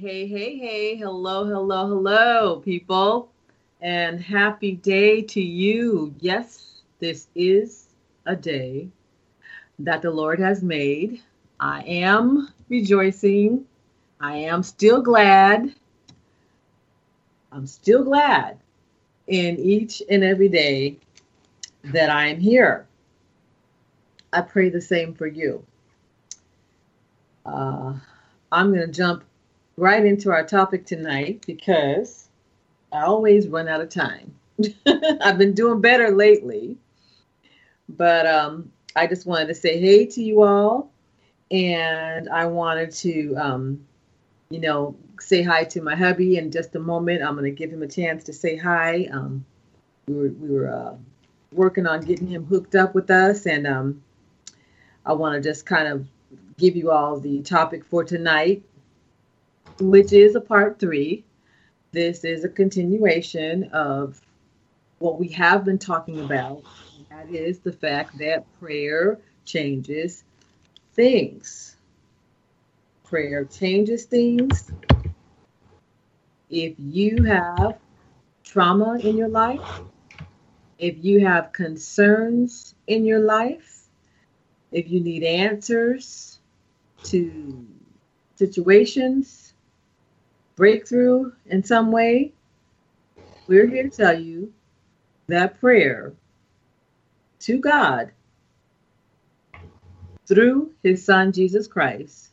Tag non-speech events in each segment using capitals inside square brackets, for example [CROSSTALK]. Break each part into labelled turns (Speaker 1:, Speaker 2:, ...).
Speaker 1: Hey, hey, hey. Hello, hello, hello, people. And happy day to you. Yes, this is a day that the Lord has made. I am rejoicing. I am still glad. I'm still glad in each and every day that I am here. I pray the same for you. Uh, I'm going to jump right into our topic tonight because I always run out of time. [LAUGHS] I've been doing better lately, but um, I just wanted to say hey to you all, and I wanted to, um, you know, say hi to my hubby in just a moment. I'm going to give him a chance to say hi. Um, we were we were uh, working on getting him hooked up with us, and um, I want to just kind of give you all the topic for tonight which is a part three. This is a continuation of what we have been talking about. That is the fact that prayer changes things. Prayer changes things. If you have trauma in your life, if you have concerns in your life, if you need answers to situations, breakthrough in some way, we're here to tell you that prayer to God through his son Jesus Christ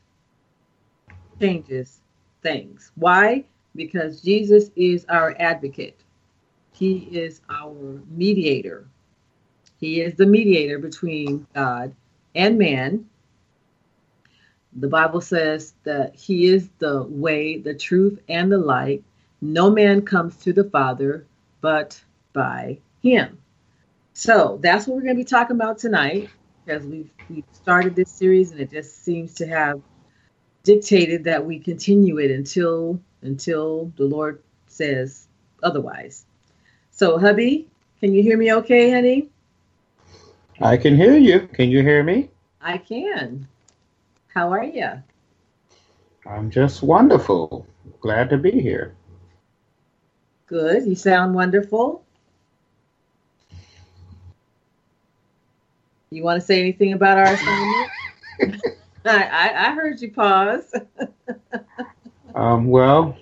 Speaker 1: changes things. Why? Because Jesus is our advocate. He is our mediator. He is the mediator between God and man. The Bible says that He is the way, the truth, and the light. No man comes to the Father but by Him. So that's what we're going to be talking about tonight because we've, we've started this series and it just seems to have dictated that we continue it until until the Lord says otherwise. So, hubby, can you hear me okay, honey?
Speaker 2: I can hear you. Can you hear me?
Speaker 1: I can. How are you?
Speaker 2: I'm just wonderful. Glad to be here.
Speaker 1: Good. You sound wonderful. You want to say anything about our assignment? [LAUGHS] I, I, I, heard you pause. [LAUGHS]
Speaker 2: um, well,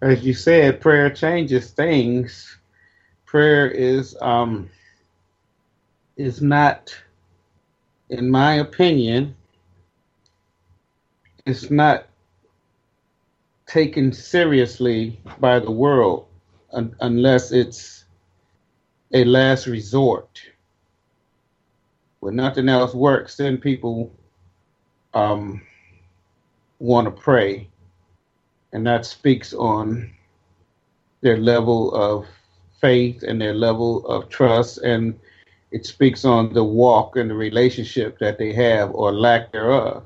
Speaker 2: as you said, prayer changes things. Prayer is um, is not in my opinion, it's not taken seriously by the world un- unless it's a last resort. When nothing else works, then people um, want to pray. And that speaks on their level of faith and their level of trust and it speaks on the walk and the relationship that they have or lack thereof.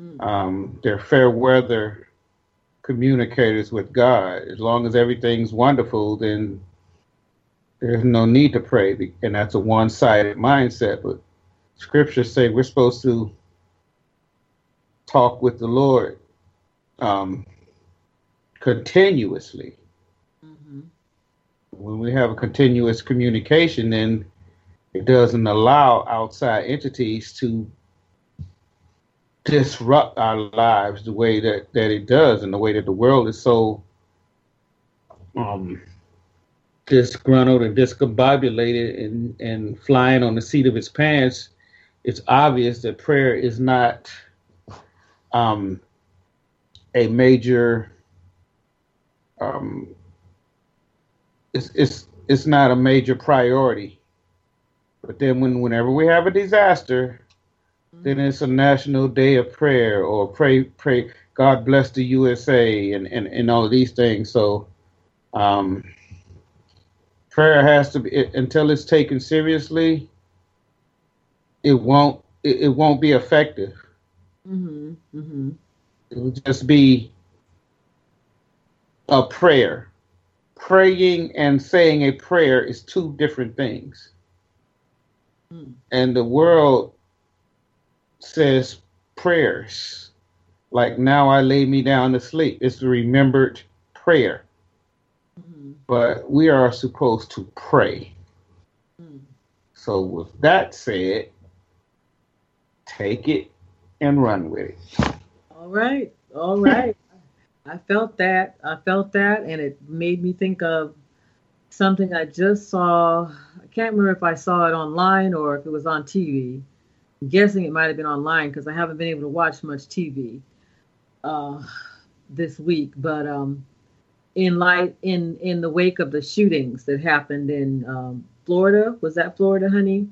Speaker 2: Mm. Um, they're fair weather communicators with God. As long as everything's wonderful, then there's no need to pray, and that's a one-sided mindset. But scriptures say we're supposed to talk with the Lord um, continuously. Mm-hmm. When we have a continuous communication, then it doesn't allow outside entities to disrupt our lives the way that, that it does and the way that the world is so um, disgruntled and discombobulated and, and flying on the seat of its pants, it's obvious that prayer is not um, a major um, it's, it's it's not a major priority. But then when whenever we have a disaster, mm-hmm. then it's a national day of prayer or pray pray God bless the USA and, and, and all of these things. So um, prayer has to be until it's taken seriously. It won't. It, it won't be effective. Mm-hmm. Mm-hmm. It will just be a prayer. Praying and saying a prayer is two different things. Mm. And the world says prayers. Like now I lay me down to sleep. It's a remembered prayer but we are supposed to pray. Mm. So, with that said, take it and run with it.
Speaker 1: All right. All right. [LAUGHS] I felt that. I felt that, and it made me think of something I just saw. I can't remember if I saw it online or if it was on TV. I'm guessing it might have been online because I haven't been able to watch much TV uh, this week. But um, in light in in the wake of the shootings that happened in um, Florida. Was that Florida, honey?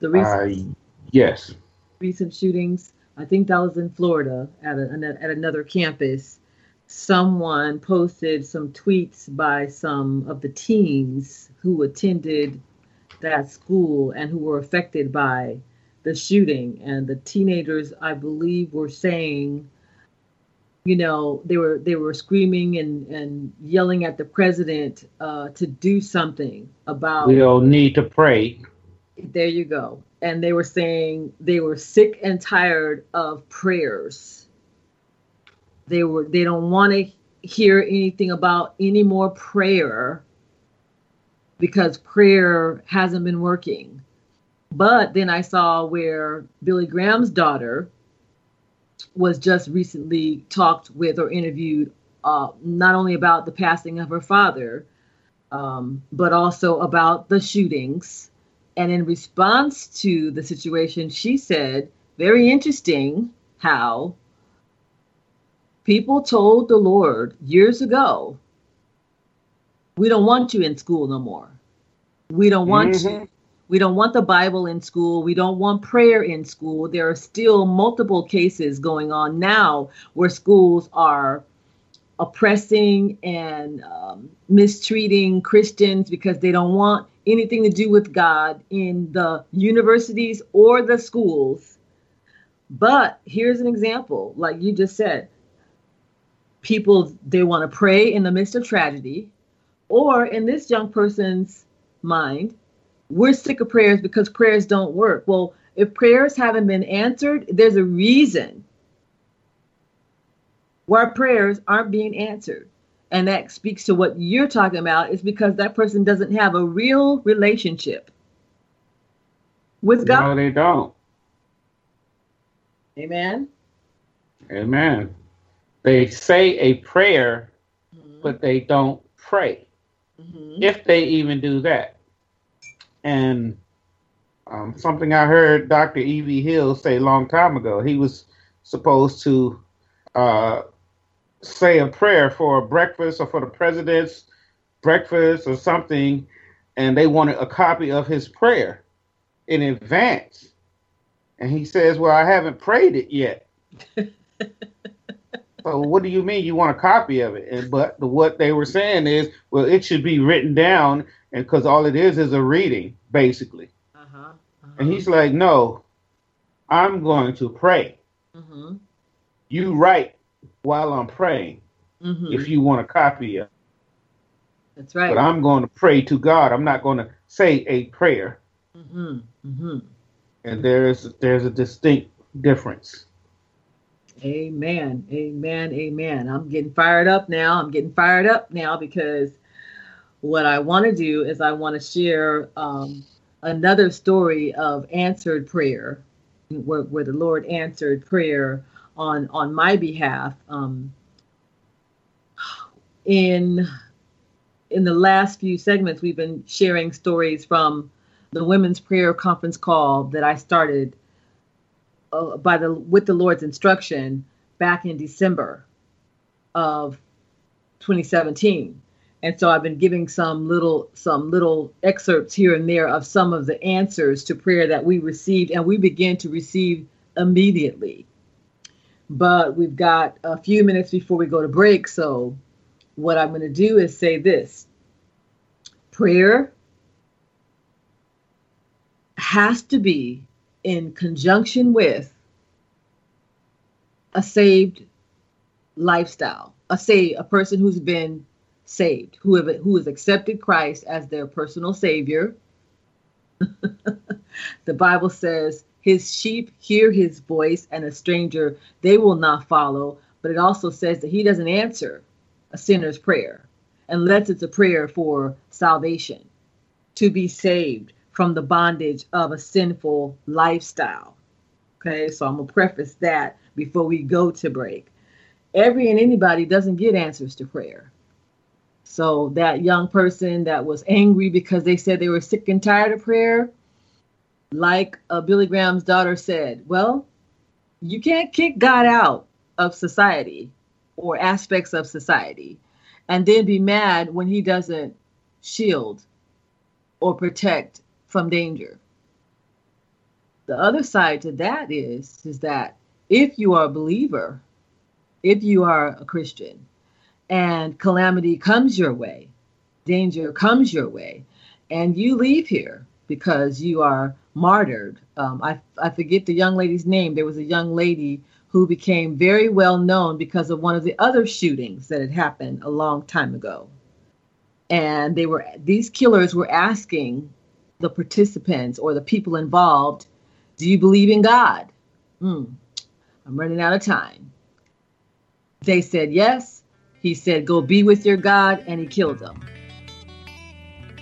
Speaker 2: The recent uh, yes
Speaker 1: recent shootings. I think that was in Florida at a, at another campus. Someone posted some tweets by some of the teens who attended that school and who were affected by the shooting. And the teenagers, I believe, were saying you know they were they were screaming and and yelling at the president uh, to do something about
Speaker 2: we all need to pray.
Speaker 1: There you go. And they were saying they were sick and tired of prayers they were they don't want to hear anything about any more prayer because prayer hasn't been working but then i saw where billy graham's daughter was just recently talked with or interviewed uh, not only about the passing of her father, um, but also about the shootings. And in response to the situation, she said, very interesting how people told the Lord years ago, we don't want you in school no more. We don't want mm-hmm. you we don't want the Bible in school. We don't want prayer in school. There are still multiple cases going on now where schools are oppressing and um, mistreating Christians because they don't want anything to do with God in the universities or the schools. But here's an example, like you just said people, they want to pray in the midst of tragedy, or in this young person's mind, we're sick of prayers because prayers don't work. Well, if prayers haven't been answered, there's a reason why prayers aren't being answered. And that speaks to what you're talking about is because that person doesn't have a real relationship with God.
Speaker 2: No, they don't.
Speaker 1: Amen.
Speaker 2: Amen. They say a prayer, mm-hmm. but they don't pray. Mm-hmm. If they even do that. And um, something I heard Dr. E.V. Hill say a long time ago, he was supposed to uh, say a prayer for a breakfast or for the president's breakfast or something, and they wanted a copy of his prayer in advance. And he says, Well, I haven't prayed it yet. [LAUGHS] so what do you mean you want a copy of it? And but the, what they were saying is, well, it should be written down and because all it is is a reading, basically. Uh-huh, uh-huh. And he's like, no, I'm going to pray. Mm-hmm. You write while I'm praying mm-hmm. if you want a copy of
Speaker 1: That's right.
Speaker 2: But I'm going to pray to God. I'm not going to say a prayer. Mm-hmm. mm-hmm. And there's there's a distinct difference.
Speaker 1: Amen. Amen. Amen. I'm getting fired up now. I'm getting fired up now because what I want to do is I want to share um, another story of answered prayer, where, where the Lord answered prayer on on my behalf. Um, in in the last few segments, we've been sharing stories from the women's prayer conference call that I started uh, by the with the Lord's instruction back in December of 2017. And so I've been giving some little some little excerpts here and there of some of the answers to prayer that we received and we began to receive immediately. But we've got a few minutes before we go to break, so what I'm going to do is say this. Prayer has to be in conjunction with a saved lifestyle, a say a person who's been saved, who have who has accepted Christ as their personal savior. [LAUGHS] the Bible says, "His sheep hear his voice, and a stranger they will not follow." But it also says that he doesn't answer a sinner's prayer unless it's a prayer for salvation, to be saved from the bondage of a sinful lifestyle. Okay, so I'm gonna preface that before we go to break. Every and anybody doesn't get answers to prayer. So that young person that was angry because they said they were sick and tired of prayer, like uh, Billy Graham's daughter said, well, you can't kick God out of society or aspects of society and then be mad when he doesn't shield or protect from danger. The other side to that is is that if you are a believer, if you are a Christian, and calamity comes your way, danger comes your way, and you leave here because you are martyred. Um, I, I forget the young lady's name. There was a young lady who became very well known because of one of the other shootings that had happened a long time ago. And they were these killers were asking the participants or the people involved, do you believe in God? Hmm. I'm running out of time. They said yes. He said, go be with your God, and he killed them.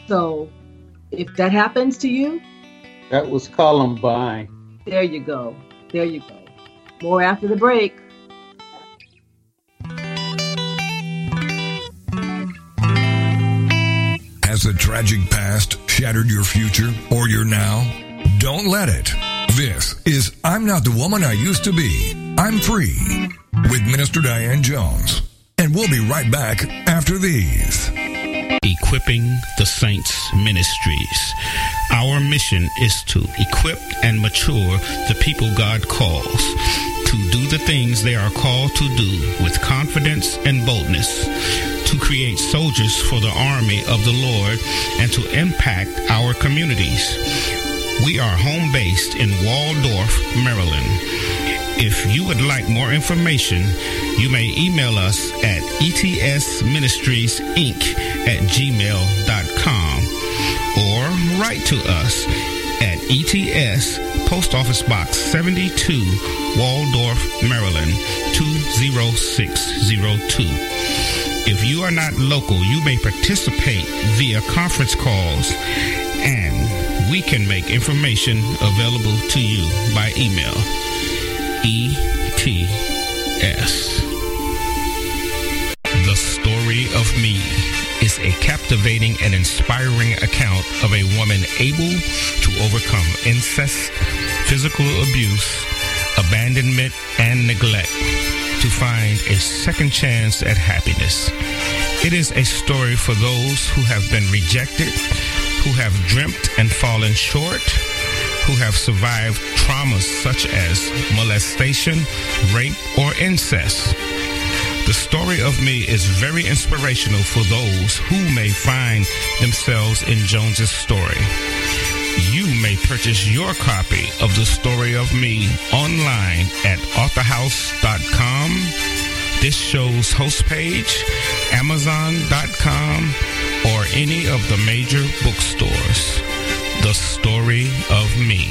Speaker 1: So if that happens to you,
Speaker 2: that was Columbine.
Speaker 1: There you go. There you go. More after the break.
Speaker 3: Has the tragic past shattered your future or your now? Don't let it. This is I'm Not the Woman I Used to Be. I'm Free with Minister Diane Jones. And we'll be right back after these.
Speaker 4: Equipping the Saints Ministries. Our mission is to equip and mature the people God calls to do the things they are called to do with confidence and boldness, to create soldiers for the army of the Lord, and to impact our communities. We are home based in Waldorf, Maryland. If you would like more information, you may email us at etsministriesinc at gmail.com or write to us at ETS Post Office Box 72, Waldorf, Maryland 20602. If you are not local, you may participate via conference calls and we can make information available to you by email. ETS. The Story of Me is a captivating and inspiring account of a woman able to overcome incest, physical abuse, abandonment, and neglect to find a second chance at happiness. It is a story for those who have been rejected, who have dreamt and fallen short, who have survived traumas such as molestation, rape, or incest. The story of me is very inspirational for those who may find themselves in Jones's story. You may purchase your copy of the story of me online at authorhouse.com, this show's host page, amazon.com, or any of the major bookstores. The story of me.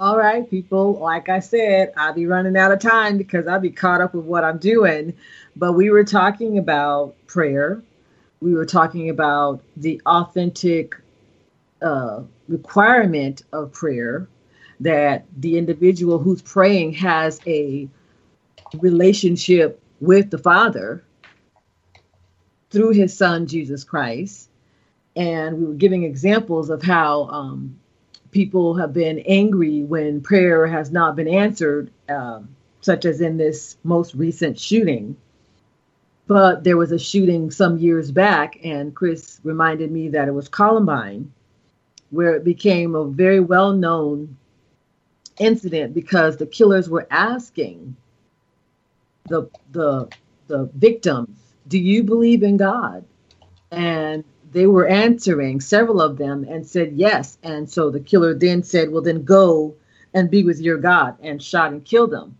Speaker 1: All right, people. Like I said, I'll be running out of time because I'll be caught up with what I'm doing. But we were talking about prayer. We were talking about the authentic uh, requirement of prayer that the individual who's praying has a relationship with the Father through his Son, Jesus Christ. And we were giving examples of how um, people have been angry when prayer has not been answered, um, such as in this most recent shooting. But there was a shooting some years back, and Chris reminded me that it was Columbine, where it became a very well known incident because the killers were asking the the the victims, "Do you believe in God?" And they were answering several of them and said yes. And so the killer then said, "Well, then go and be with your God," and shot and killed them.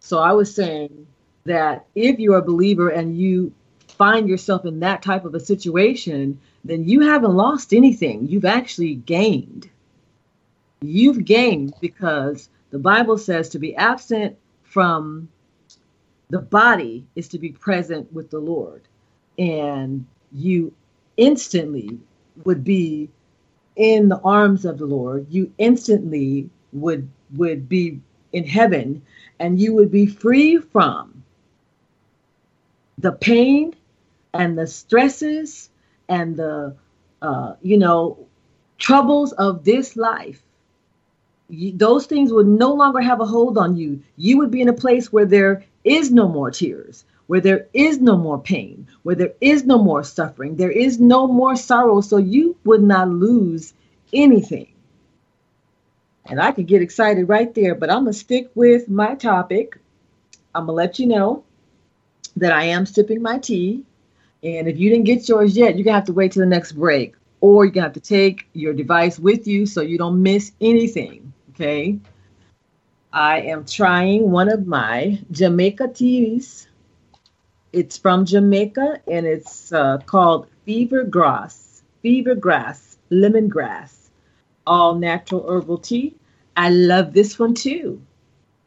Speaker 1: So I was saying that if you're a believer and you find yourself in that type of a situation, then you haven't lost anything. You've actually gained. You've gained because the Bible says to be absent from the body is to be present with the Lord. And you instantly would be in the arms of the Lord. You instantly would would be in heaven and you would be free from the pain and the stresses and the uh, you know troubles of this life. You, those things would no longer have a hold on you. You would be in a place where there is no more tears where there is no more pain where there is no more suffering there is no more sorrow so you would not lose anything and i could get excited right there but i'm gonna stick with my topic i'm gonna let you know that I am sipping my tea. And if you didn't get yours yet, you're going to have to wait till the next break. Or you're going to have to take your device with you so you don't miss anything. Okay. I am trying one of my Jamaica teas. It's from Jamaica and it's uh, called Fever Grass, Fever Grass, Lemongrass, all natural herbal tea. I love this one too.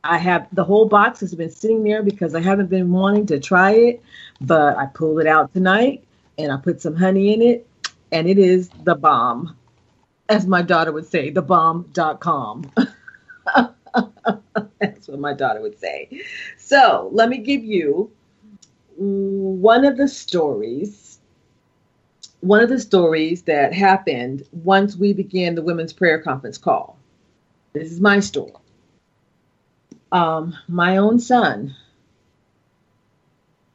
Speaker 1: I have the whole box has been sitting there because I haven't been wanting to try it, but I pulled it out tonight and I put some honey in it, and it is the bomb, as my daughter would say, the bomb.com. [LAUGHS] That's what my daughter would say. So let me give you one of the stories. One of the stories that happened once we began the women's prayer conference call. This is my story um, my own son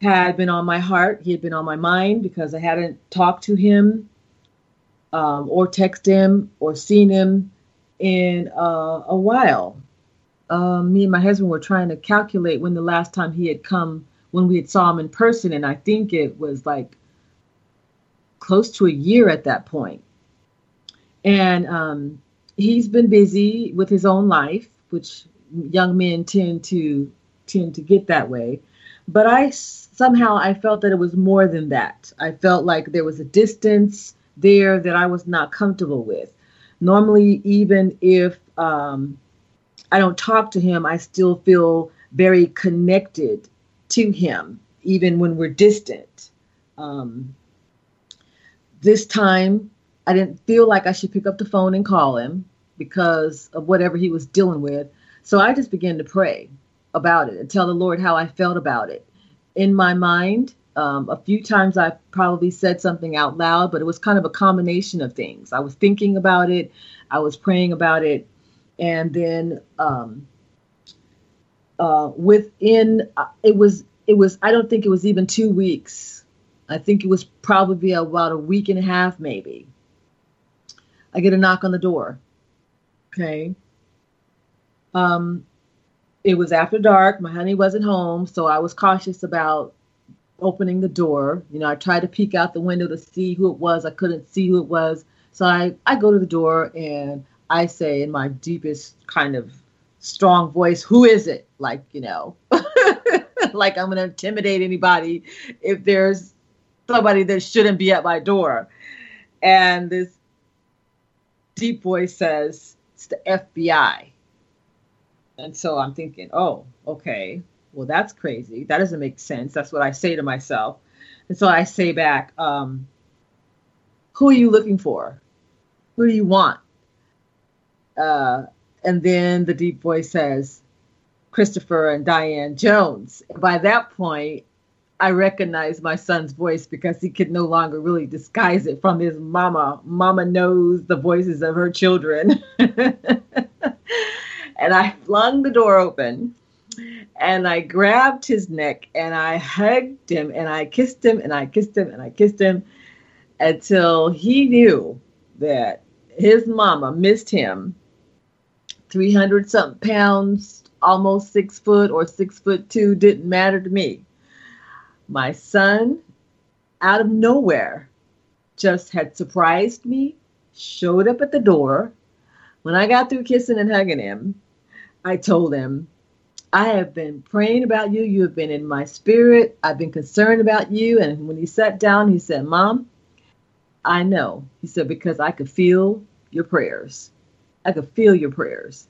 Speaker 1: had been on my heart. He had been on my mind because I hadn't talked to him um, or texted him or seen him in uh, a while. Um, me and my husband were trying to calculate when the last time he had come, when we had saw him in person, and I think it was like close to a year at that point. And um, he's been busy with his own life, which young men tend to tend to get that way. But i somehow i felt that it was more than that. I felt like there was a distance there that i was not comfortable with. Normally even if um, i don't talk to him i still feel very connected to him even when we're distant um, this time i didn't feel like i should pick up the phone and call him because of whatever he was dealing with so I just began to pray about it and tell the Lord how I felt about it. In my mind, um, a few times I probably said something out loud, but it was kind of a combination of things. I was thinking about it, I was praying about it, and then um, uh, within uh, it was it was I don't think it was even two weeks. I think it was probably about a week and a half, maybe. I get a knock on the door. Okay. Um, it was after dark. My honey wasn't home, so I was cautious about opening the door. You know, I tried to peek out the window to see who it was. I couldn't see who it was. So I, I go to the door and I say in my deepest kind of strong voice, Who is it? Like, you know, [LAUGHS] like I'm going to intimidate anybody if there's somebody that shouldn't be at my door. And this deep voice says, It's the FBI. And so I'm thinking, Oh, okay. Well, that's crazy. That doesn't make sense. That's what I say to myself. And so I say back, um, Who are you looking for? Who do you want? Uh, and then the deep voice says, Christopher and Diane Jones. By that point, I recognized my son's voice because he could no longer really disguise it from his mama. Mama knows the voices of her children. [LAUGHS] and I flung the door open and I grabbed his neck and I hugged him and I kissed him and I kissed him and I kissed him until he knew that his mama missed him 300 something pounds, almost six foot or six foot two, didn't matter to me. My son, out of nowhere, just had surprised me, showed up at the door. When I got through kissing and hugging him, I told him, I have been praying about you. You have been in my spirit. I've been concerned about you. And when he sat down, he said, Mom, I know. He said, because I could feel your prayers. I could feel your prayers.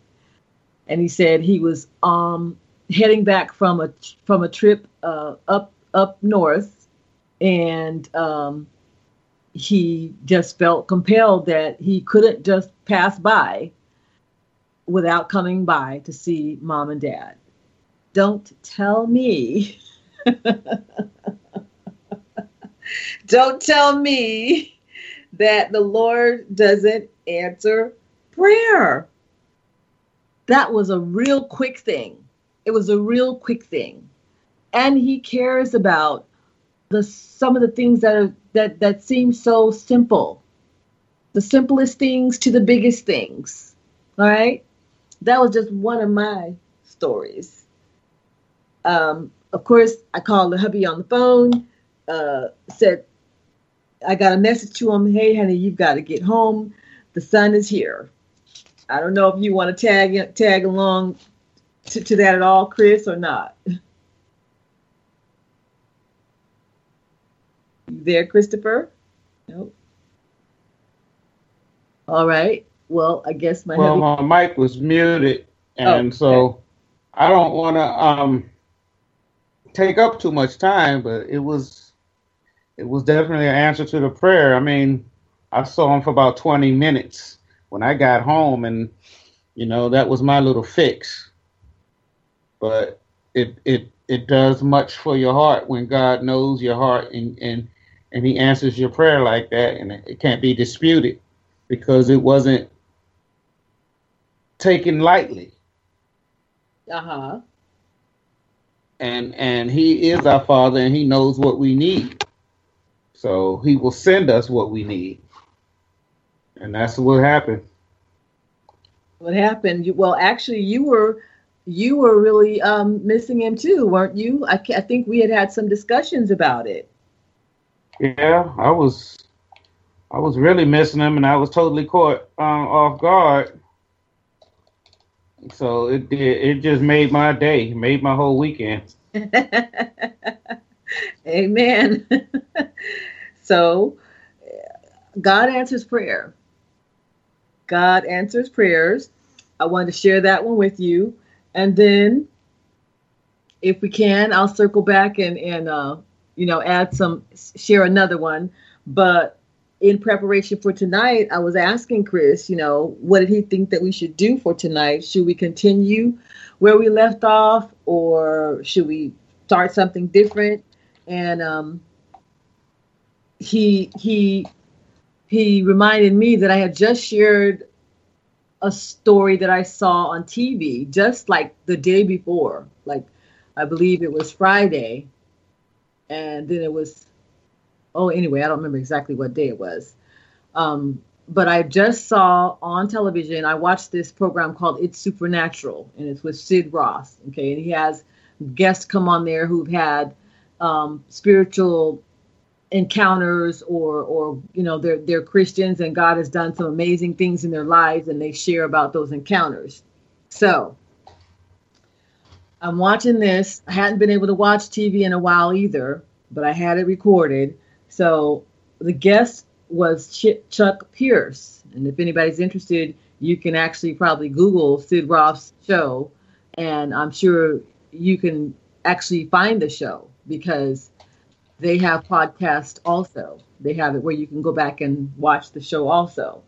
Speaker 1: And he said he was um, heading back from a from a trip uh, up up north, and um, he just felt compelled that he couldn't just pass by without coming by to see mom and dad. Don't tell me. [LAUGHS] Don't tell me that the Lord doesn't answer prayer. That was a real quick thing. It was a real quick thing. And he cares about the some of the things that are that that seem so simple. The simplest things to the biggest things. All right? That was just one of my stories. Um, of course, I called the hubby on the phone, uh, said, I got a message to him, hey, honey, you've got to get home. The son is here. I don't know if you want to tag tag along to, to that at all, Chris, or not. You there, Christopher? Nope. All right. Well, I guess my
Speaker 2: Well,
Speaker 1: hubby-
Speaker 2: my mic was muted, and
Speaker 1: Oh,
Speaker 2: so I don't want to um take up too much time, but it was it was definitely an answer to the prayer. I mean, I saw him for about 20 minutes when I got home, and you know that was my little fix. But it it it does much for your heart when God knows your heart and and and He answers your prayer like that, and it, it can't be disputed because it wasn't taken lightly.
Speaker 1: uh-huh.
Speaker 2: and and he is our father and he knows what we need so he will send us what we need and that's what happened
Speaker 1: What happened? You, well, actually, you were you were really um, missing him too, weren't you? I, I think we had had some discussions about it.
Speaker 2: yeah i was i was really missing him and i was totally caught um, off guard so it did it just made my day made my whole weekend [LAUGHS]
Speaker 1: Amen. [LAUGHS] so, God answers prayer. God answers prayers. I wanted to share that one with you, and then, if we can, I'll circle back and and uh, you know add some share another one. But in preparation for tonight, I was asking Chris, you know, what did he think that we should do for tonight? Should we continue where we left off, or should we start something different? And um, he he he reminded me that I had just shared a story that I saw on TV just like the day before, like I believe it was Friday, and then it was oh anyway I don't remember exactly what day it was, um, but I just saw on television I watched this program called It's Supernatural and it's with Sid Roth, okay, and he has guests come on there who've had um, spiritual encounters or or you know they're they're Christians and God has done some amazing things in their lives and they share about those encounters. So I'm watching this. I hadn't been able to watch TV in a while either, but I had it recorded. So the guest was Ch- Chuck Pierce, and if anybody's interested, you can actually probably Google Sid Roth's show, and I'm sure you can actually find the show because they have podcast also. They have it where you can go back and watch the show also.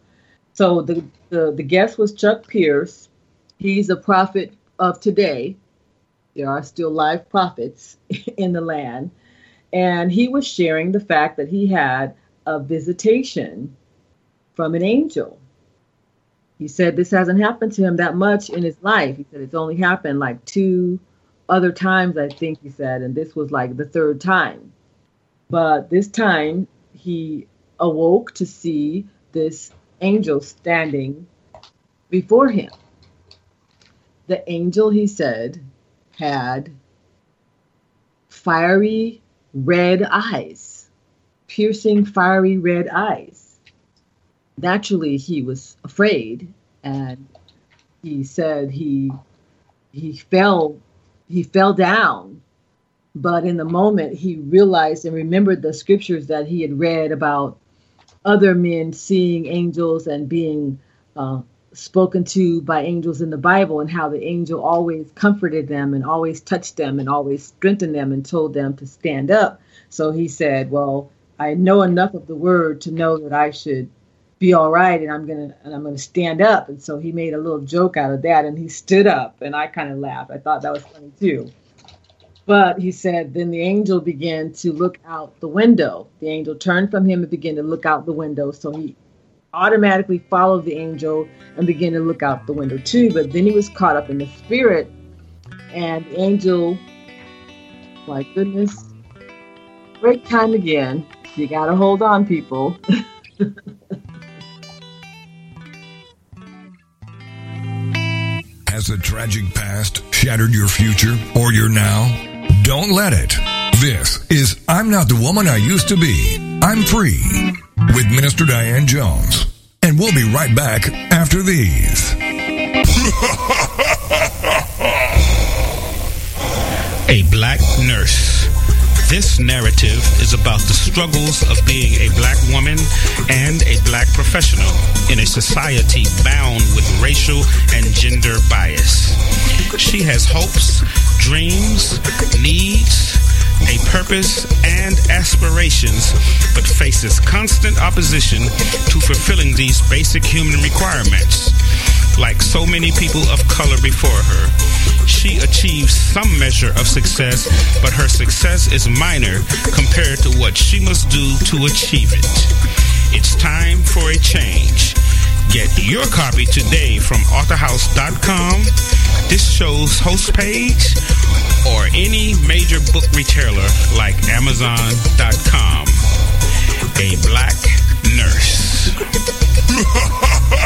Speaker 1: So the the, the guest was Chuck Pierce. He's a prophet of today. There are still live prophets [LAUGHS] in the land. And he was sharing the fact that he had a visitation from an angel. He said this hasn't happened to him that much in his life. He said it's only happened like two other times, I think he said, and this was like the third time. But this time he awoke to see this angel standing before him. The angel, he said, had fiery red eyes, piercing fiery red eyes. Naturally, he was afraid and he said he he fell he fell down but in the moment he realized and remembered the scriptures that he had read about other men seeing angels and being uh, spoken to by angels in the Bible and how the angel always comforted them and always touched them and always strengthened them and told them to stand up. So he said, "Well, I know enough of the word to know that I should be all right and I'm to and I'm to stand up." And so he made a little joke out of that and he stood up and I kind of laughed. I thought that was funny too. But he said, then the angel began to look out the window. The angel turned from him and began to look out the window. So he automatically followed the angel and began to look out the window too. But then he was caught up in the spirit, and the angel, my goodness, break time again. You got to hold on, people. [LAUGHS]
Speaker 3: Has the tragic past shattered your future or your now? Don't let it. This is I'm Not the Woman I Used to Be. I'm Free with Minister Diane Jones. And we'll be right back after these. [LAUGHS]
Speaker 4: A black nurse. This narrative is about the struggles of being a black woman and a black professional in a society bound with racial and gender bias. She has hopes, dreams, needs, a purpose, and aspirations, but faces constant opposition to fulfilling these basic human requirements. Like so many people of color before her, she achieves some measure of success, but her success is minor compared to what she must do to achieve it. It's time for a change. Get your copy today from authorhouse.com, this show's host page, or any major book retailer like amazon.com. A black nurse. [LAUGHS]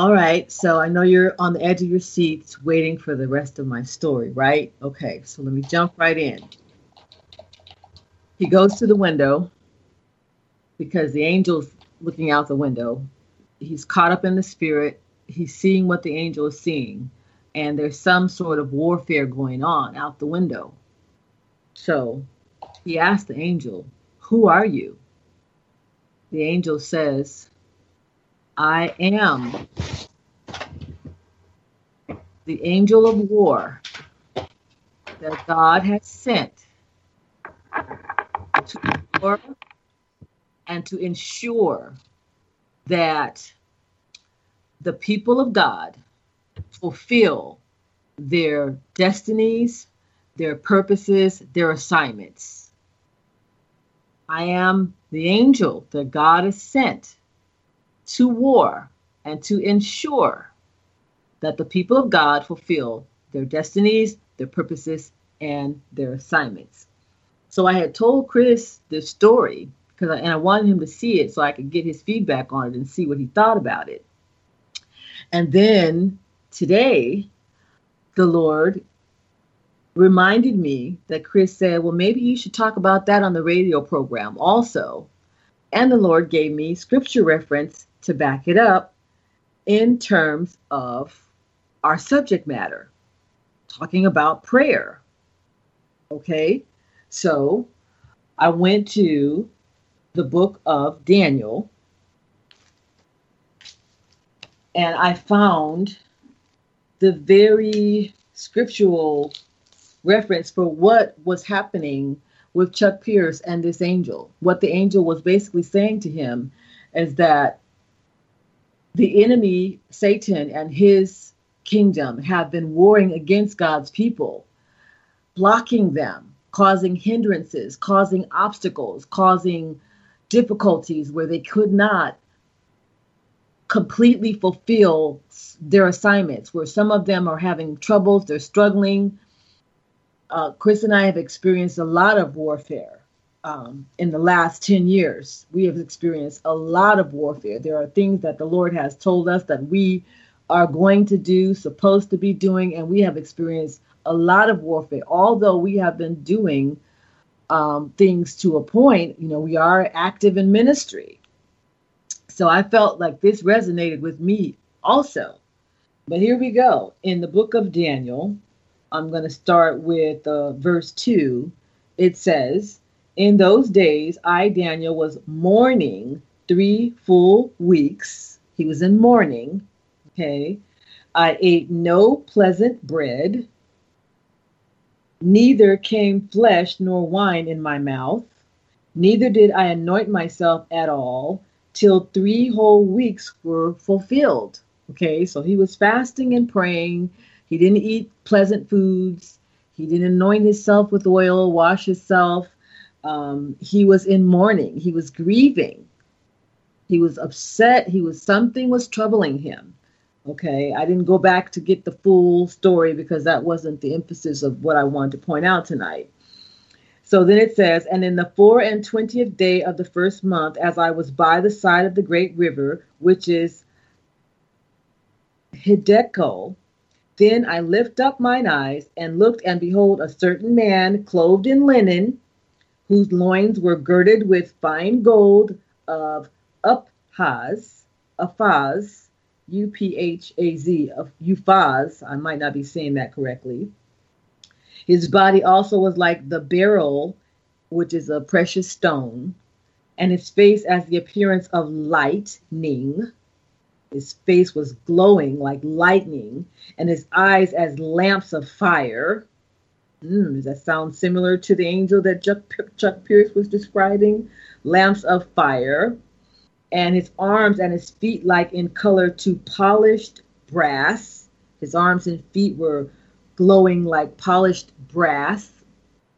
Speaker 1: All right, so I know you're on the edge of your seats waiting for the rest of my story, right? Okay, so let me jump right in. He goes to the window because the angel's looking out the window. He's caught up in the spirit. He's seeing what the angel is seeing, and there's some sort of warfare going on out the window. So he asks the angel, Who are you? The angel says, I am the angel of war that God has sent to ensure and to ensure that the people of God fulfill their destinies, their purposes, their assignments. I am the angel that God has sent to war and to ensure that the people of God fulfill their destinies, their purposes, and their assignments. So I had told Chris this story because and I wanted him to see it so I could get his feedback on it and see what he thought about it. And then today, the Lord reminded me that Chris said, Well, maybe you should talk about that on the radio program also. And the Lord gave me scripture reference to back it up in terms of our subject matter, talking about prayer. Okay, so I went to the book of Daniel and I found the very scriptural reference for what was happening with Chuck Pierce and this angel. What the angel was basically saying to him is that the enemy, Satan, and his kingdom have been warring against God's people, blocking them, causing hindrances, causing obstacles, causing difficulties where they could not completely fulfill their assignments, where some of them are having troubles, they're struggling. Uh, Chris and I have experienced a lot of warfare um, in the last 10 years. We have experienced a lot of warfare. There are things that the Lord has told us that we are going to do, supposed to be doing, and we have experienced a lot of warfare. Although we have been doing um, things to a point, you know, we are active in ministry so I felt like this resonated with me also. But here we go. In the book of Daniel, I'm going to start with uh, verse 2. It says, In those days, I, Daniel, was mourning three full weeks. He was in mourning. Okay. I ate no pleasant bread, neither came flesh nor wine in my mouth, neither did I anoint myself at all till three whole weeks were fulfilled. Okay, so he was fasting and praying. He didn't eat pleasant foods. He didn't anoint himself with oil, wash himself. Um, he was in mourning. He was grieving. He was upset. He was something was troubling him. Okay, I didn't go back to get the full story because that wasn't the emphasis of what I wanted to point out tonight. So then it says, And in the four and twentieth day of the first month, as I was by the side of the great river, which is Hiddekel, then I lift up mine eyes and looked, and behold, a certain man clothed in linen, whose loins were girded with fine gold of Uphaz, Uphaz, U P H A Z, Uphaz. I might not be saying that correctly his body also was like the beryl, which is a precious stone, and his face as the appearance of lightning. His face was glowing like lightning, and his eyes as lamps of fire. Mm, does that sound similar to the angel that Chuck, Chuck Pierce was describing? Lamps of fire. And his arms and his feet like in color to polished brass. His arms and feet were glowing like polished brass,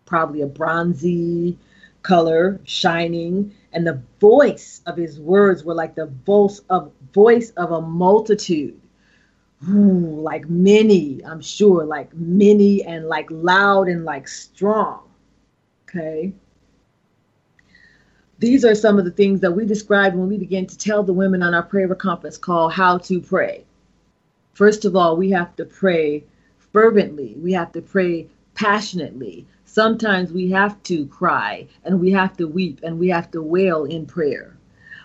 Speaker 1: probably a bronzy color, shining, and the voice of his words were like the voice of voice of a multitude. Like many, I'm sure, like many and like loud and like strong. Okay. These are some of the things that we described when we began to tell the women on our prayer conference call how to pray. First of all, we have to pray fervently. We have to pray passionately. Sometimes we have to cry and we have to weep and we have to wail in prayer.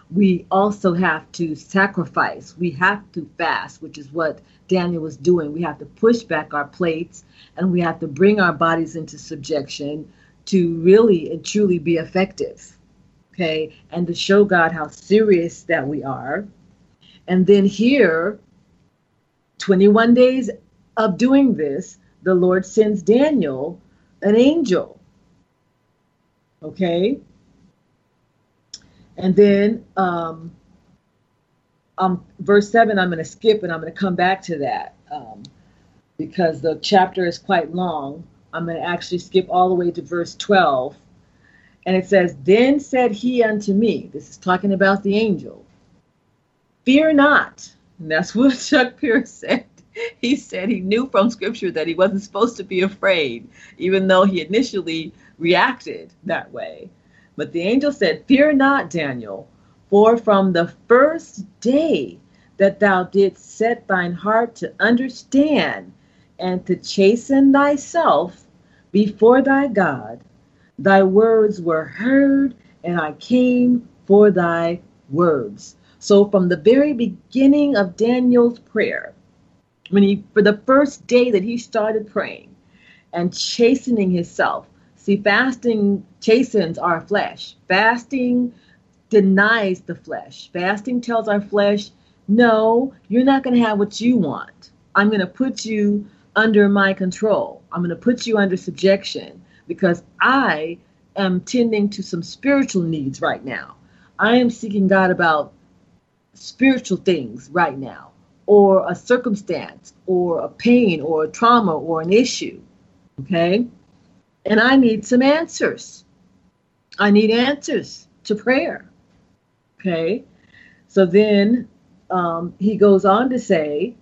Speaker 1: We also have to sacrifice. We have to fast, which is what Daniel was doing. We have to push back our plates and we have to bring our bodies into subjection to really and truly be effective. Okay, and to show God how serious that we are. And then here, 21 days of doing this, the Lord sends Daniel an angel. Okay. And then um, um, verse 7, I'm going to skip and I'm going to come back to that um, because the chapter is quite long. I'm going to actually skip all the way to verse 12. And it says, Then said he unto me, this is talking about the angel, Fear not. And that's [LAUGHS] what Chuck Pierce said. He said he knew from scripture that he wasn't supposed to be afraid, even though he initially reacted that way. But the angel said, Fear not, Daniel, for from the first day that thou didst set thine heart to understand and to chasten thyself before thy God, thy words were heard, and I came for thy words. So, from the very beginning of Daniel's prayer, when he, for the first day that he started praying and chastening himself, see, fasting chastens our flesh. Fasting denies the flesh. Fasting tells our flesh, no, you're not going to have what you want. I'm going to put you under my control. I'm going to put you under subjection because I am tending to some spiritual needs right now. I am seeking God about spiritual things right now, or a circumstance, or a pain, or a trauma, or an issue. Okay? And I need some answers. I need answers to prayer. Okay? So then um, he goes on to say,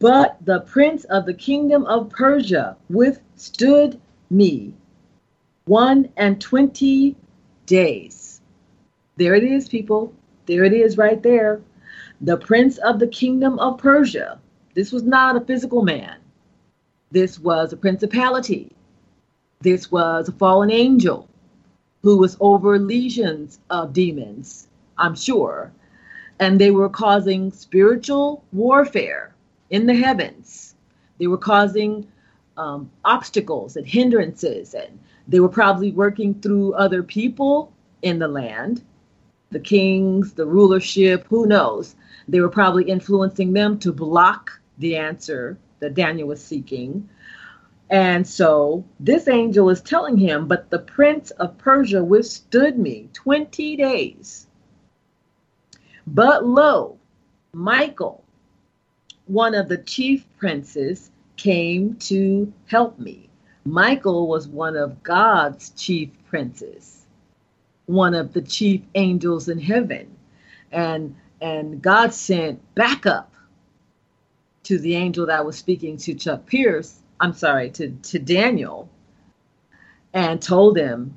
Speaker 1: But the prince of the kingdom of Persia withstood me one and twenty days. There it is, people. There it is right there. The prince of the kingdom of Persia. This was not a physical man. This was a principality. This was a fallen angel who was over legions of demons, I'm sure. And they were causing spiritual warfare in the heavens. They were causing um, obstacles and hindrances, and they were probably working through other people in the land the kings, the rulership, who knows? They were probably influencing them to block the answer that Daniel was seeking. And so this angel is telling him, But the prince of Persia withstood me 20 days. But lo, Michael, one of the chief princes, came to help me. Michael was one of God's chief princes, one of the chief angels in heaven. And and God sent backup to the angel that was speaking to Chuck Pierce I'm sorry, to, to Daniel and told him,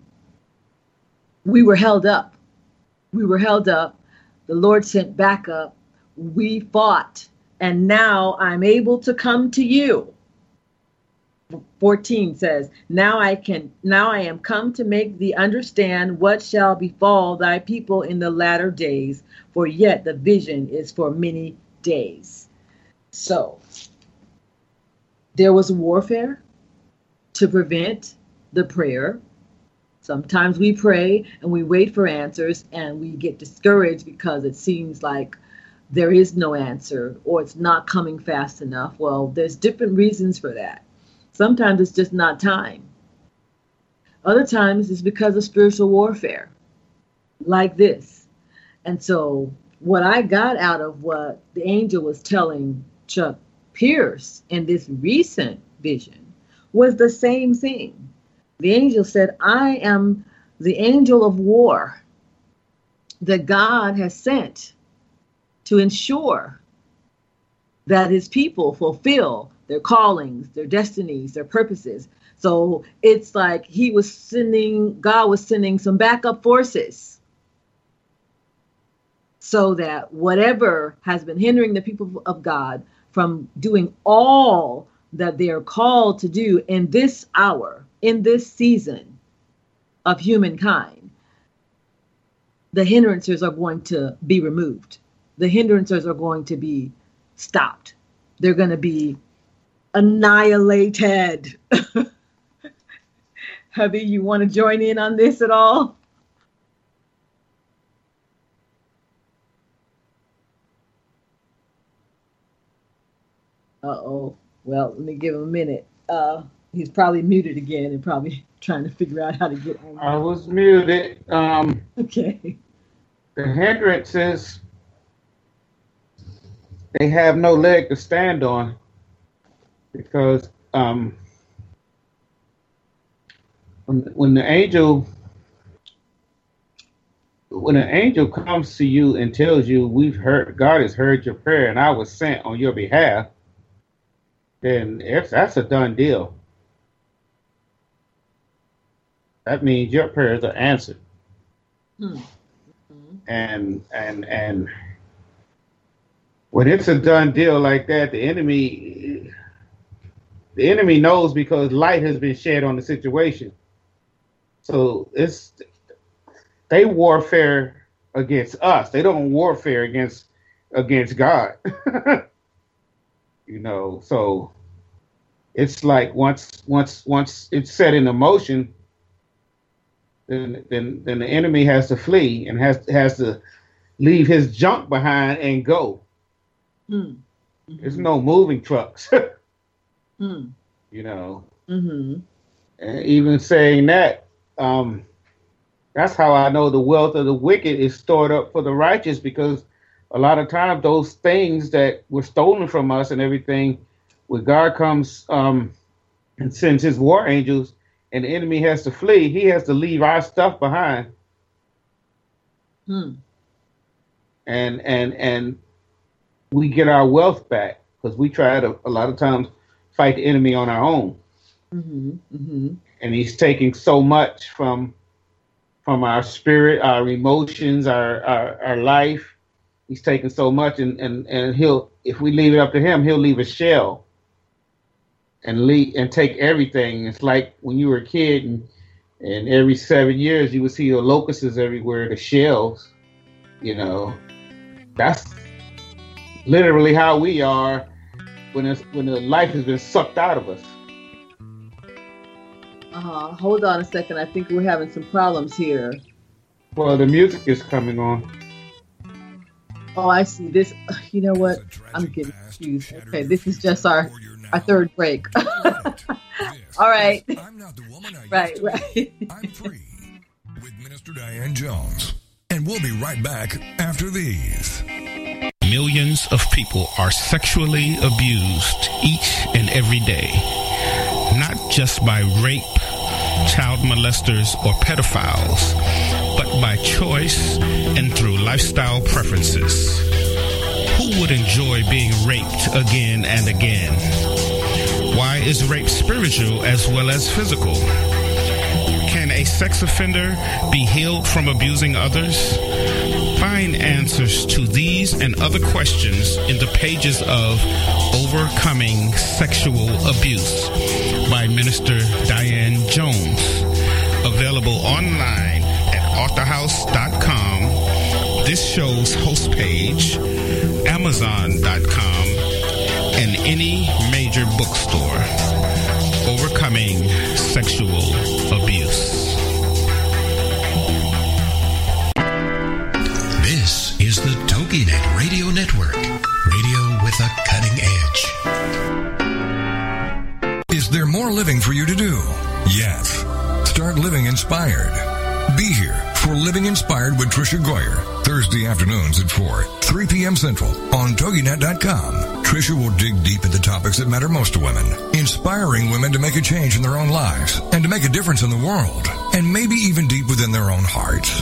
Speaker 1: We were held up. We were held up. The Lord sent backup. We fought. And now I'm able to come to you. 14 says, Now I can now I am come to make thee understand what shall befall thy people in the latter days, for yet the vision is for many days. So there was warfare to prevent the prayer. Sometimes we pray and we wait for answers and we get discouraged because it seems like there is no answer or it's not coming fast enough. Well, there's different reasons for that. Sometimes it's just not time. Other times it's because of spiritual warfare, like this. And so, what I got out of what the angel was telling Chuck Pierce in this recent vision was the same thing. The angel said, I am the angel of war that God has sent to ensure that his people fulfill their callings, their destinies, their purposes. So it's like he was sending, God was sending some backup forces so that whatever has been hindering the people of God from doing all that they are called to do in this hour, in this season of humankind, the hindrances are going to be removed. The hindrances are going to be stopped. They're going to be annihilated. [LAUGHS] Hubby, you want to join in on this at all? Oh. Well, let me give him a minute. Uh, he's probably muted again and probably [LAUGHS] trying to figure out how to get on.
Speaker 2: I was muted. Um,
Speaker 1: Okay.
Speaker 2: the hindrances, they have no leg to stand on because um, when, when the angel when an angel comes to you and tells you we've heard God has heard your prayer and I was sent on your behalf, then if that's a done deal. That means your prayers are answered.
Speaker 1: Hmm.
Speaker 2: And and and when it's a done deal like that, the enemy the enemy knows because light has been shed on the situation. So it's they warfare against us. They don't warfare against against God. [LAUGHS] you know, so it's like once once once it's set in motion, then then then the enemy has to flee and has has to leave his junk behind and go.
Speaker 1: Hmm.
Speaker 2: There's no moving trucks. [LAUGHS]
Speaker 1: Hmm.
Speaker 2: you know.
Speaker 1: Mm-hmm.
Speaker 2: And even saying that, um, that's how I know the wealth of the wicked is stored up for the righteous because a lot of times those things that were stolen from us and everything, when God comes um, and sends his war angels and the enemy has to flee, he has to leave our stuff behind.
Speaker 1: Hmm.
Speaker 2: And and and we get our wealth back because we try to a lot of times fight the enemy on our own.
Speaker 1: Mm-hmm. Mm-hmm.
Speaker 2: and he's taking so much from from our spirit, our emotions, our our, our life. He's taking so much, and, and and he'll if we leave it up to him, he'll leave a shell and leave and take everything. It's like when you were a kid, and and every seven years you would see the locusts everywhere, the shells. You know, that's literally how we are when it's when the life has been sucked out of us.
Speaker 1: Uh-huh. Hold on a second. I think we're having some problems here.
Speaker 2: Well, the music is coming on.
Speaker 1: Oh, I see. This. You know what? I'm getting confused. Okay, this is just our our third break. [LAUGHS] All right.
Speaker 3: I'm not the woman I [LAUGHS] used
Speaker 1: Right.
Speaker 3: to be.
Speaker 1: Right.
Speaker 3: I'm free with Minister Diane Jones. And we'll be right back after these.
Speaker 4: Millions of people are sexually abused each and every day, not just by rape, child molesters, or pedophiles, but by choice and through lifestyle preferences. Who would enjoy being raped again and again? Why is rape spiritual as well as physical? Can a sex offender be healed from abusing others? Find answers to these and other questions in the pages of Overcoming Sexual Abuse by Minister Diane Jones. Available online authorhouse.com, this show's host page, amazon.com, and any major bookstore. Overcoming Sexual Abuse.
Speaker 5: This is the TogiNet Radio Network, radio with a cutting edge.
Speaker 3: Is there more living for you to do? Yes. Start living inspired. Be here for Living Inspired with Tricia Goyer, Thursday afternoons at 4, 3 p.m. Central on TogiNet.com. Tricia will dig deep into the topics that matter most to women, inspiring women to make a change in their own lives and to make a difference in the world, and maybe even deep within their own hearts.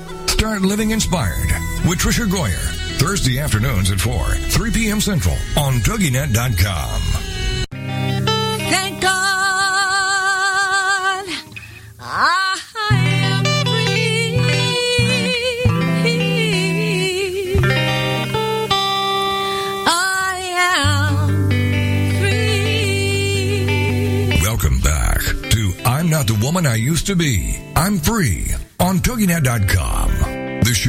Speaker 3: Start Living Inspired with Tricia Goyer. Thursday afternoons at 4, 3 p.m. Central on TogiNet.com.
Speaker 6: Thank God I am free. I am free.
Speaker 3: Welcome back to I'm Not the woman I used to be. I'm free on TogiNet.com.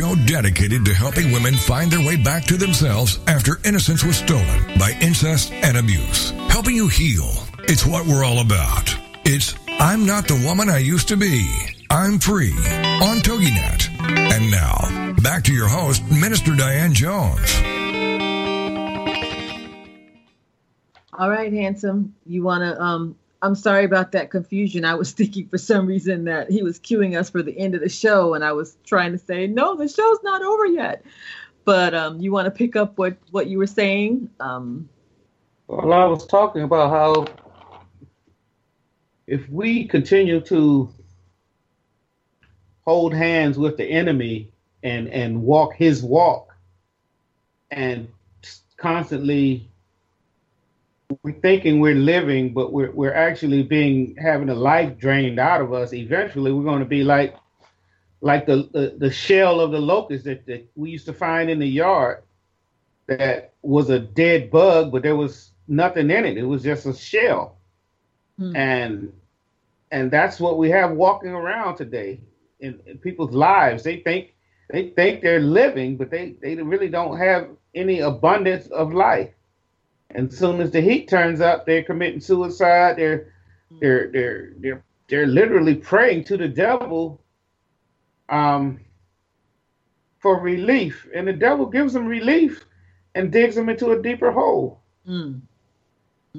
Speaker 3: Show dedicated to helping women find their way back to themselves after innocence was stolen by incest and abuse. Helping you heal. It's what we're all about. It's I'm not the woman I used to be. I'm free on TogiNet. And now, back to your host, Minister Diane Jones.
Speaker 1: All right, handsome. You want to um I'm sorry about that confusion. I was [LAUGHS] thinking for some reason that he was queuing us for the end of the show, and I was trying to say, no, the show's not over yet. But um, you want to pick up what what you were saying? Um,
Speaker 2: Well, I was talking about how if we continue to hold hands with the enemy and and walk his walk and constantly we're thinking we're living but we're we're actually being having a life drained out of us. Eventually we're going to be like like the, the the shell of the locust that, that we used to find in the yard that was a dead bug but there was nothing in it. It was just a shell.
Speaker 1: Hmm.
Speaker 2: and and that's what we have walking around today in, in people's lives. They think they think they're living but they they really don't have any abundance of life and as soon as the heat turns up they're committing suicide. They're they're they're they're, they're literally praying to the devil um for relief. And the devil gives them relief and digs them into a deeper hole.
Speaker 1: Mm,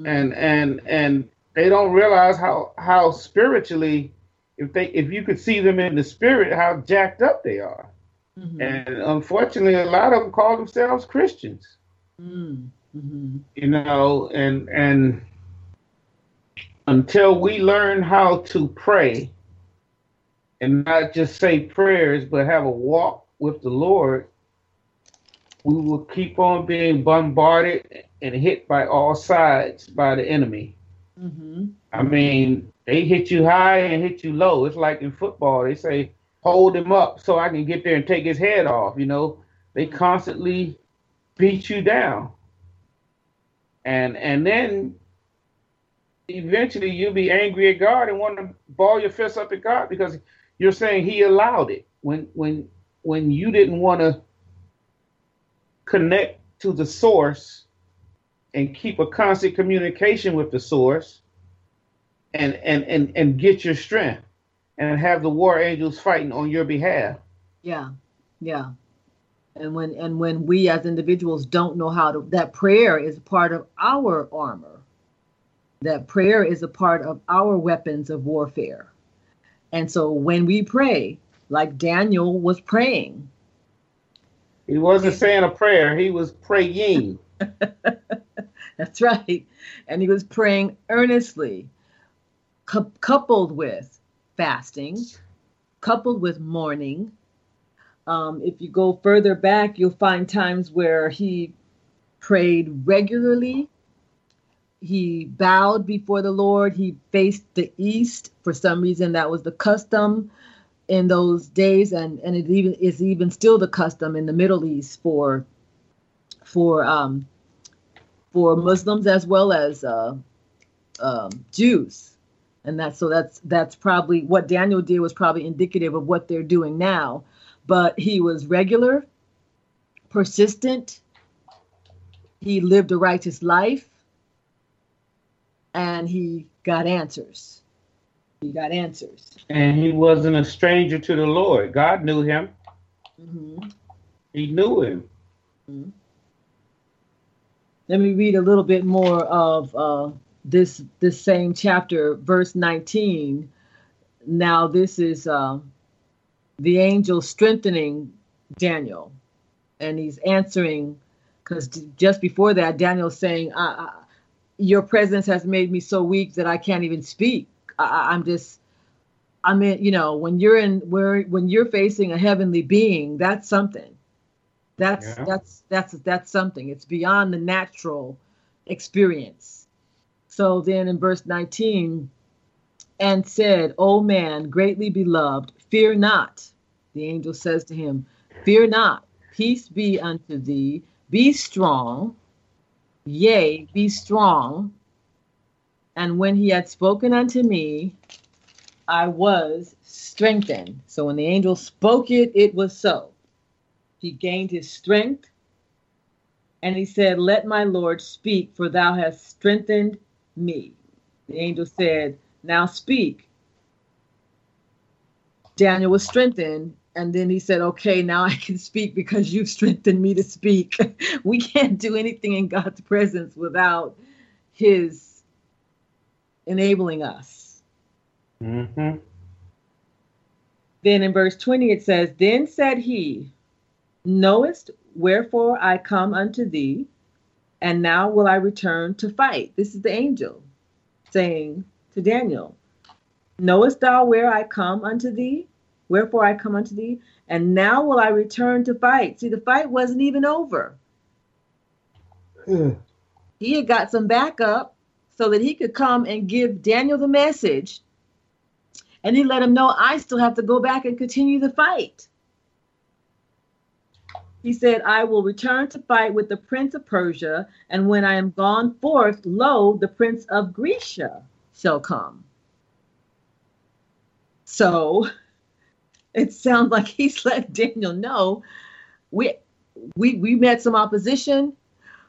Speaker 2: and and and they don't realize how how spiritually if they if you could see them in the spirit how jacked up they are.
Speaker 1: Mhm,
Speaker 2: and unfortunately a lot of them call themselves christians.
Speaker 1: Mm, mhm,
Speaker 2: you know and and until we learn how to pray and not just say prayers but have a walk with the lord we will keep on being bombarded and hit by all sides by the enemy
Speaker 1: mhm,
Speaker 2: I mean, they hit you high and hit you low. It's like in football, they say, hold him up so I can get there and take his head off. You know, they constantly beat you down. And and then eventually you'll be angry at God and want to ball your fist up at God because you're saying he allowed it when when when you didn't want to connect to the source and keep a constant communication with the source and and and and get your strength and have the war angels fighting on your behalf.
Speaker 1: yeah, yeah. And when and when we as individuals don't know how to, that prayer is part of our armor. That prayer is a part of our weapons of warfare. And so when we pray, like Daniel was praying,
Speaker 2: He wasn't saying a prayer, he was praying. [LAUGHS] [LAUGHS]
Speaker 1: That's right. And he was praying earnestly, cou- coupled with fasting, coupled with mourning. Um, if you go further back, you'll find times where he prayed regularly. He bowed before the Lord. He faced the east. For some reason, that was the custom in those days, and and it even is even still the custom in the Middle East for for um, for Muslims as well as uh, um, Jews, and that's so that's that's probably what Daniel did was probably indicative of what they're doing now. But he was regular, persistent. He lived a righteous life, and he got answers. He got answers.
Speaker 2: And he wasn't a stranger to the Lord. God knew him.
Speaker 1: Mhm.
Speaker 2: He knew him.
Speaker 1: Let me read a little bit more of uh, this this same chapter, verse 19. Now this is uh, the angel strengthening Daniel, and he's answering because just before that, Daniel's saying, I, I, "Your presence has made me so weak that I can't even speak. I, I'm just." I mean, you know, when you're in where when you're facing a heavenly being, that's something. That's
Speaker 2: Yeah.
Speaker 1: that's that's that's something. It's beyond the natural experience. So then in verse 19, and said, O man, greatly beloved, fear not. The angel says to him, Fear not, peace be unto thee, be strong, yea, be strong. And when he had spoken unto me, I was strengthened. So when the angel spoke it, it was so. He gained his strength. And he said, Let my Lord speak, for thou hast strengthened me. The angel said, Now speak. Daniel was strengthened. And then he said, Okay, now I can speak because you've strengthened me to speak. [LAUGHS] we can't do anything in God's presence without his enabling us.
Speaker 2: Mm-hmm.
Speaker 1: Then in verse 20 it says, Then said he, Knowest wherefore I come unto thee, and now will I return to fight. This is the angel saying to Daniel, Knowest thou where I come unto thee? Wherefore I come unto thee, and now will I return to fight. See, the fight wasn't even over. Hmm. He had got some backup so that he could come and give Daniel the message. And he let him know, I still have to go back and continue the fight. He said, I will return to fight with the prince of Persia, and when I am gone forth, lo, the prince of Grecia shall come. So it sounds like [LAUGHS] he's let Daniel know we we we met some opposition,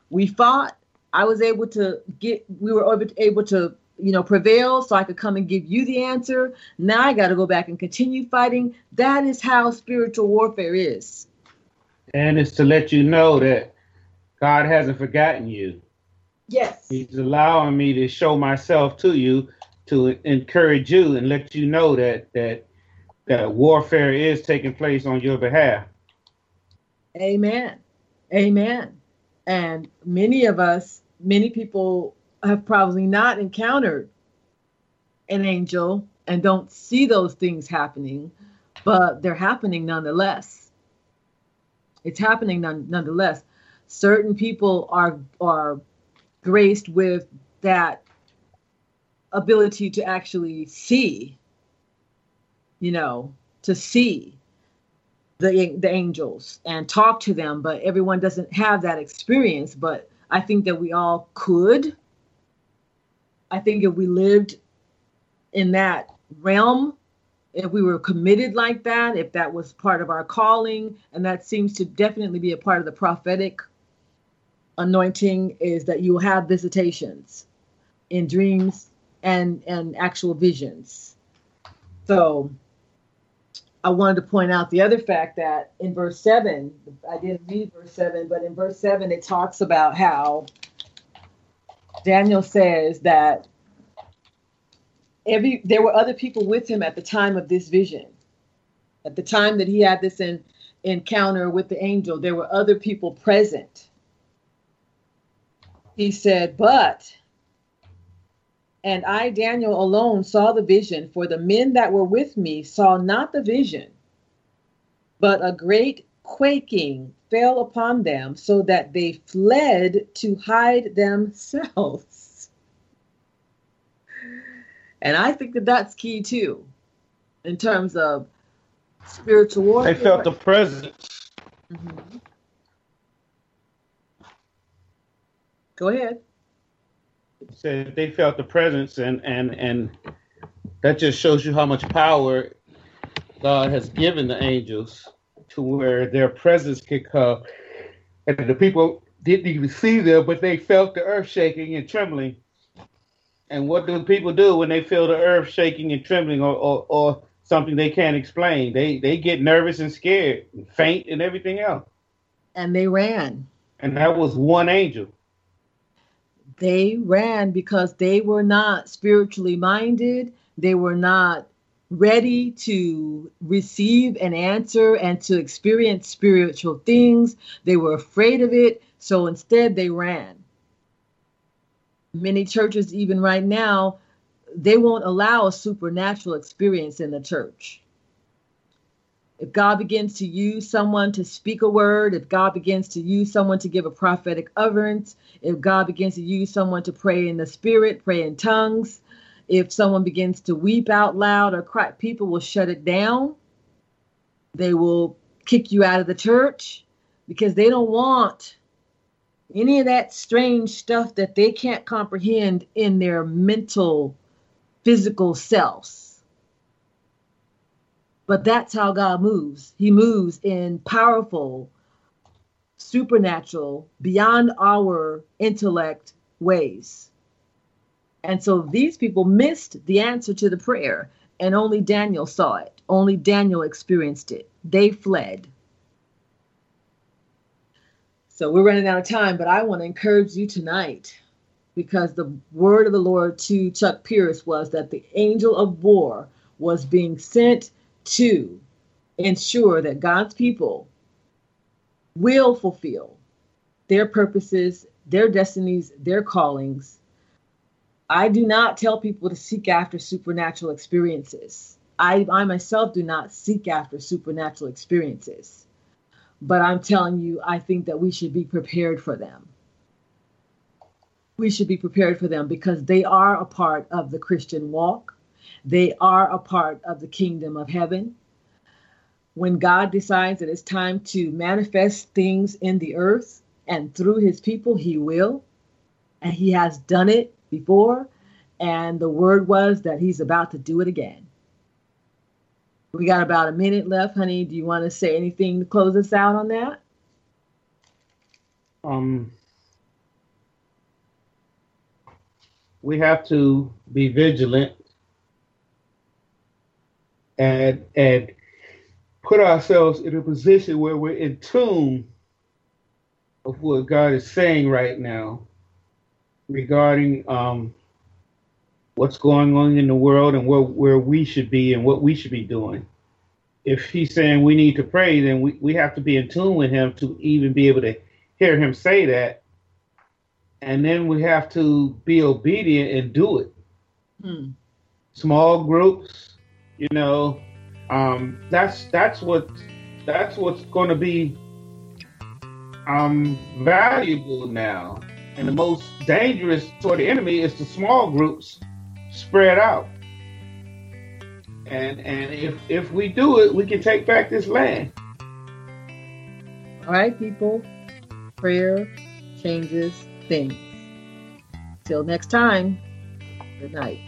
Speaker 1: we fought. I was able to get we were able to, you know prevail so I could come and give you the answer. Now I got to go back and continue fighting. That is how spiritual warfare is.
Speaker 2: And it's to let you know that God hasn't forgotten you.
Speaker 1: Yes.
Speaker 2: He's allowing me to show myself to you to encourage you and let you know that that that warfare is taking place on your behalf.
Speaker 1: Amen. Amen. And many of us, many people have probably not encountered an angel and don't see those things happening, but they're happening nonetheless. It's happening none, nonetheless. Certain people are are graced with that ability to actually see, you know, to see the the angels and talk to them, but everyone doesn't have that experience. But I think that we all could. I think if we lived in that realm, if we were committed like that, if that was part of our calling, and that seems to definitely be a part of the prophetic anointing, is that you will have visitations in dreams and and actual visions. So I wanted to point out the other fact that in verse 7, I didn't read verse 7, but in verse 7 it talks about how Daniel says that every there were other people with him at the time of this vision. At the time that he had this in, encounter with the angel, there were other people present. He said, But and I, Daniel, alone saw the vision, for the men that were with me saw not the vision, but a great quaking fell upon them, so that they fled to hide themselves. [LAUGHS] And I think that that's key too, in terms of spiritual warfare.
Speaker 2: They felt the presence.
Speaker 1: Mhm. Go ahead.
Speaker 2: Said they felt the presence, and and and that just shows you how much power God has given the angels to where their presence could come, and the people didn't even see them, but they felt the earth shaking and trembling. And what do people do when they feel the earth shaking and trembling, or or, or something they can't explain? They they get nervous and scared, and faint, and everything else.
Speaker 1: And they ran.
Speaker 2: And that was one angel.
Speaker 1: They ran because they were not spiritually minded. They were not ready to receive an answer and to experience spiritual things. They were afraid of it. So instead, they ran. Many churches, even right now, they won't allow a supernatural experience in the church. If God begins to use someone to speak a word, if God begins to use someone to give a prophetic utterance, if God begins to use someone to pray in the spirit, pray in tongues, if someone begins to weep out loud or cry, people will shut it down. They will kick you out of the church because they don't want any of that strange stuff that they can't comprehend in their mental, physical selves. But that's how God moves. He moves in powerful, supernatural, beyond our intellect ways. And so these people missed the answer to the prayer, and only Daniel saw it. Only Daniel experienced it. They fled. So we're running out of time, but I want to encourage you tonight because the word of the Lord to Chuck Pierce was that the angel of war was being sent to ensure that God's people will fulfill their purposes, their destinies, their callings. I do not tell people to seek after supernatural experiences. I, I myself do not seek after supernatural experiences. But I'm telling you, I think that we should be prepared for them. We should be prepared for them because they are a part of the Christian walk. They are a part of the kingdom of heaven. When God decides that it's time to manifest things in the earth and through his people, he will. And he has done it before. And the word was that he's about to do it again. We got about a minute left, honey. Do you want to say anything to close us out on that?
Speaker 2: Um, we have to be vigilant and and put ourselves in a position where we're in tune of what God is saying right now regarding um, what's going on in the world and where, where we should be and what we should be doing. If he's saying we need to pray, then we, we have to be in tune with him to even be able to hear him say that. And then we have to be obedient and do it.
Speaker 1: Hmm.
Speaker 2: Small groups, you know, um, that's that's what that's what's going to be um, valuable now. And the most dangerous toward the enemy is the small groups spread out. And and if if we do it, we can take back this land.
Speaker 1: All right, people. Prayer changes things. Till next time, good night.